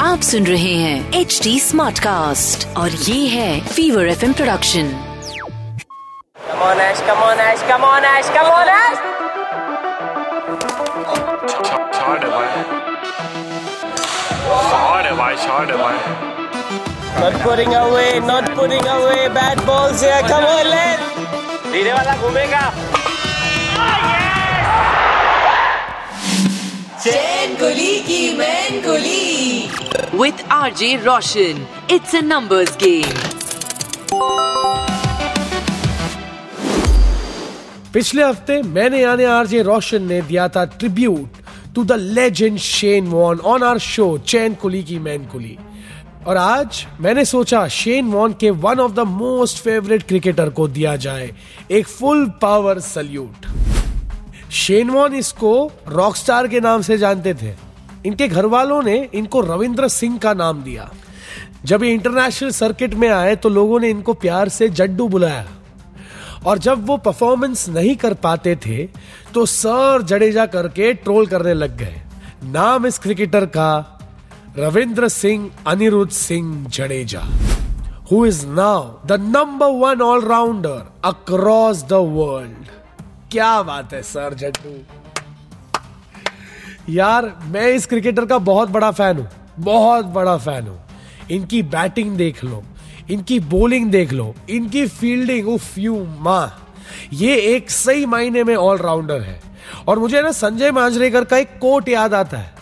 आप सुन रहे हैं एच डी स्मार्ट कास्ट और ये है Fever F M production come on Ash come on Ash come on Ash come on Ash Not putting away, not घूमेगा. Chain Kulii Ki Main Kulii with R J Roshan it's a numbers game पिछले हफ़्ते मैंने यानी RJ Roshan ने दिया था tribute to the legend Shane Warne on our show Chain Kulii Ki Main Kulii और आज मैंने सोचा शेन वॉन के one of the most favourite cricketer को दिया जाए एक full power salute Shane Warne इसको रॉकस्टार के नाम से जानते थे। इनके घर वालों ने इनको रविंद्र सिंह का नाम दिया। जब ये इंटरनेशनल सर्किट में आए तो लोगों ने इनको प्यार से जड्डू बुलाया। और जब वो परफॉर्मेंस नहीं कर पाते थे तो सर जडेजा करके ट्रोल करने लग गए। नाम इस क्रिकेटर का Ravindra Singh, Anirudh Singh Jadeja. Who is now the number one allrounder across the world क्या बात है, सर जड्डू यार, मैं इस क्रिकेटर का बहुत बड़ा फ़ैन हूँ, बहुत बड़ा फ़ैन हूँ। इनकी बैटिंग देख लो, इनकी बॉलिंग देख लो, इनकी फील्डिंग उफ, यू, माँ। ये एक सही मायने में ऑलराउंडर है। और मुझे ना संजय मांजरेकर का एक कोट याद आता है,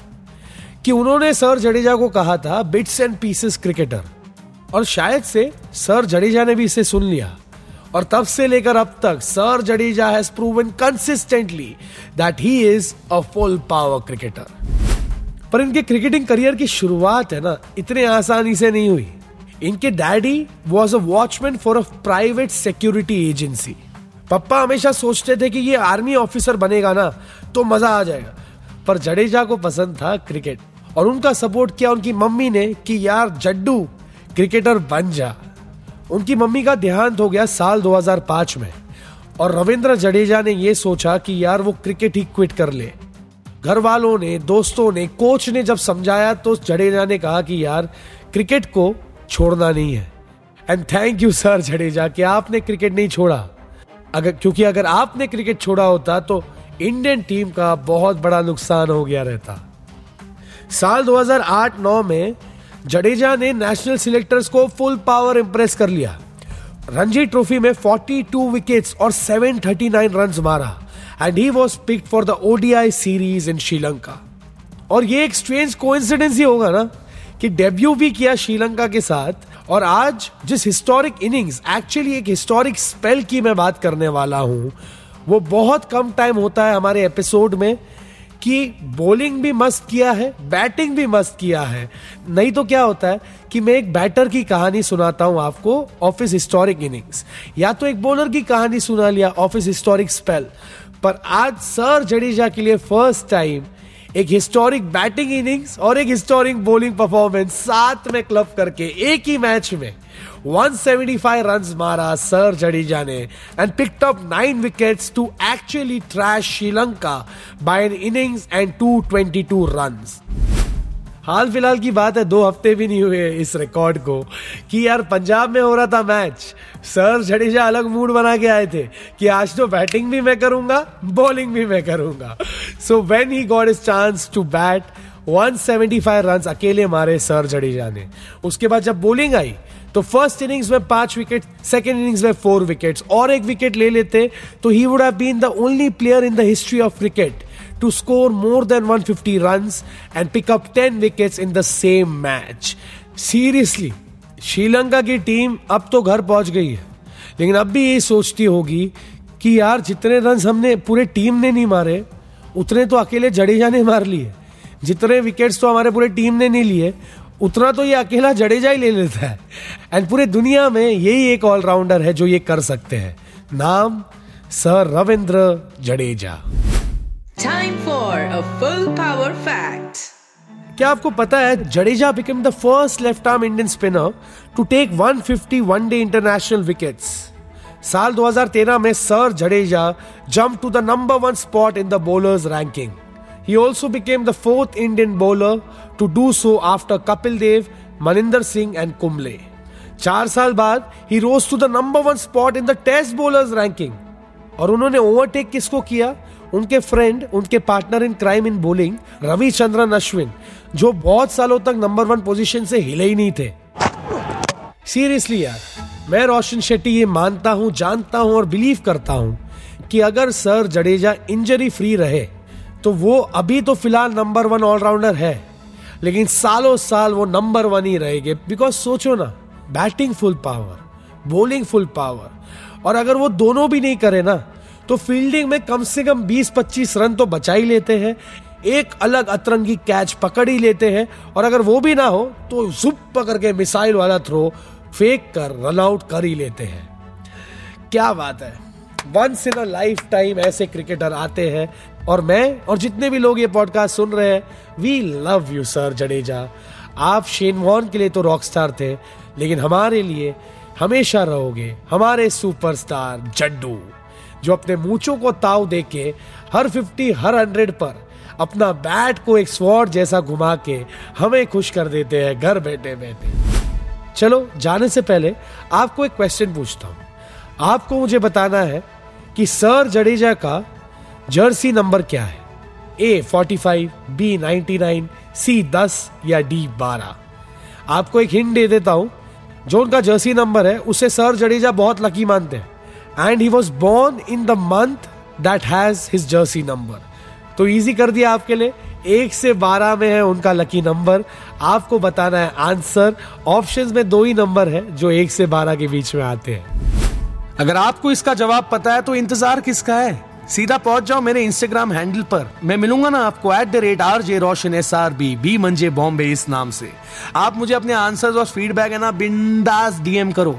कि उन्होंने सर जडेजा को कहा था बिट्स एंड पीसेस क्रिकेटर और शायद से सर जडेजा ने भी इसे सुन लिया। और तब से लेकर अब तक sir Jadeja has proven consistently that he is a full power cricketer पर इनके क्रिकेटिंग करियर की शुरुआत है ना, इतने आसानी से नहीं हुई। इनके daddy was a watchman for a private security agency पप्पा हमेशा सोचते थे कि ये आर्मी ऑफिसर बनेगा ना तो मज़ा आ जाएगा। पर जडेजा को पसंद था क्रिकेट और उनका सपोर्ट किया उनकी मम्मी ने कि यार जड्डू क्रिकेटर बन जा। उनकी मम्मी का देहांत हो गया साल 2005 में। और रविंद्र जडेजा ने यह सोचा कि यार वो क्रिकेट ही क्विट कर ले। घर वालों ने, दोस्तों ने कोच ने जब समझाया तो जडेजा ने कहा कि यार, क्रिकेट को छोड़ना नहीं है। And thank you sir Jadeja, कि आपने क्रिकेट नहीं छोड़ा। अगर, क्योंकि अगर आपने क्रिकेट छोड़ा होता तो इंडियन टीम का बहुत बड़ा नुकसान हो गया रहता। साल 2008-9 में जडेजा ने नेशनल सिलेक्टर्स को फुल पावर इंप्रेस कर लिया। रणजी ट्रॉफी में 42 विकेट्स और 739 रन्स मारा and he was picked for the ODI series in Sri Lanka और ये एक स्ट्रेंज कोइंसिडेंस ही होगा ना, कि डेब्यू भी किया श्रीलंका के साथ, और आज जिस हिस्टोरिक इनिंग्स एक्चुअली एक हिस्टोरिक स्पेल की मैं बात करने वाला हूँ, वो बहुत कम टाइम होता है हमारे एपिसोड में कि बॉलिंग भी मस्त किया है बैटिंग भी मस्त किया है। नहीं तो क्या होता है कि मैं एक बैटर की कहानी सुनाता हूँ आपको ऑफ़िस हिस्टोरिक इनिंग्स या तो एक बॉलर की कहानी सुना लिया ऑफ़िस हिस्टोरिक स्पेल पर आज सर जडेजा के लिए फ़र्स्ट टाइम एक हिस्टोरिक बैटिंग इनिंग्स और एक हिस्टोरिक बोलिंग परफॉर्मेंस साथ में क्लब करके एक ही मैच में 175 रन्स मारा सर जडेजा ने and picked up nine wickets to actually trash Sri Lanka by an innings and 222 runs हाल फ़िलहाल की बात है, दो हफ़्ते भी नहीं हुए इस रिकॉर्ड को कि यार पंजाब में हो रहा था मैच सर जडेजा अलग मूड बना के आए थे कि आज तो बैटिंग भी मैं करूँगा बॉलिंग भी मैं करूँगा। So when he got his chance to bat 175 run अकेले मारे सर जडेजा ने। उसके बाद जब बॉलिंग आई तो फ़र्स्ट इनिंग्स में पाँच विकेट सेकेंड इनिंग्स में फोर विकेट्स और एक विकेट ले लेते तो he would have been the only player in the history of cricket to score more than 150 runs and pick up 10 wickets in the same match. Seriously, Sri Lanka की team अब तो घर पहुँच गई है। लेकिन अब भी यही सोचती होगी कि यार जितने रन हमने पूरे टीम ने नहीं मारे उतने तो अकेले जडेजा ने मार लिए। जितने विकेट्स तो हमारे पूरे टीम ने नहीं लिए उतना तो ये अकेला जडेजा ही ले लेता है। एंड पूरे दुनिया में यही एक ऑलराउंडर है जो ये कर सकते हैं। नाम sir Ravindra Jadeja. Time for a full power fact क्या आपको पता है Jadeja become the first left arm Indian spinner to take 150 one day international wickets साल 2013 में sir Jadeja jump to the number one spot in the bowlers ranking He also became the fourth Indian bowler to do so after Kapil Dev, Maninder Singh and Kumble. चार साल बाद he rose to the number one spot in the test bowlers ranking और उन्होंने overtake किसको किया? उनके friend उनके partner in crime in bowling Ravichandran Ashwin जो बहुत सालों तक नंबर वन पोजीशन से हिले ही नहीं थे। सीरियसली यार, मैं रोशन शेट्टी ये मानता हूँ, जानता हूँ और बिलीव करता हूँ कि अगर सर जडेजा इंजरी फ्री रहे तो वो अभी तो फ़िलहाल नंबर वन ऑलराउंडर है, लेकिन सालों साल वो नंबर वन ही रहेंगे। बिकॉज़ सोचो ना batting full power bowling full power और अगर वो दोनों भी नहीं करे ना तो फील्डिंग में कम से कम 20-25 रन तो बचा ही लेते हैं। एक अलग अतरंगी कैच पकड़ ही लेते हैं। और अगर वो भी ना हो तो जुप पकड़ के मिसाइल वाला थ्रो फेंक कर रन आउट कर ही लेते हैं। क्या बात है। Once in a life time ऐसे क्रिकेटर आते हैं। और मैं और जितने भी लोग ये पॉडकास्ट सुन रहे हैं we love you sir Jadeja. आप शेन वॉन के लिए तो रॉक स्टार थे, लेकिन हमारे लिए हमेशा रहोगे, हमारे सुपरस्टार जड्डू। जो अपने मूचों को ताव दे के हर फिफ्टी हर हंड्रेड पर अपना बैट को एक स्वॉर्ड जैसा घुमा के हमें खुश कर देते हैं, घर बैठे बैठे। चलो, जाने से पहले आपको एक क्वेश्चन पूछता हूँ। आपको मुझे बताना है कि सर जडेजा का जर्सी नंबर क्या है? A forty five B ninety nine C दस या डी बारह। आपको एक हिंट दे देता हूँ। जो उनका जर्सी नंबर है, उसे सर जडेजा बहुत लकी मानते हैं। And he was born in the month that has his jersey number तो इजी कर दिया आपके लिए। एक से बारह में है उनका लकी नंबर आपको बताना है आंसर ऑप्शंस में दो ही नंबर है जो एक से बारह के बीच में आते हैं। अगर आपको इसका जवाब पता है तो इंतज़ार किसका है? सीधा पहुँच जाओ मेरे इंस्टाग्राम हैंडल पर। मैं मिलूँगा ना आपको at the rate R J Roshan S R B B मंजे बॉम्बे इस नाम से। आप मुझे अपने आंसर्स और फीडबैक है ना बिंदास डीएम करो।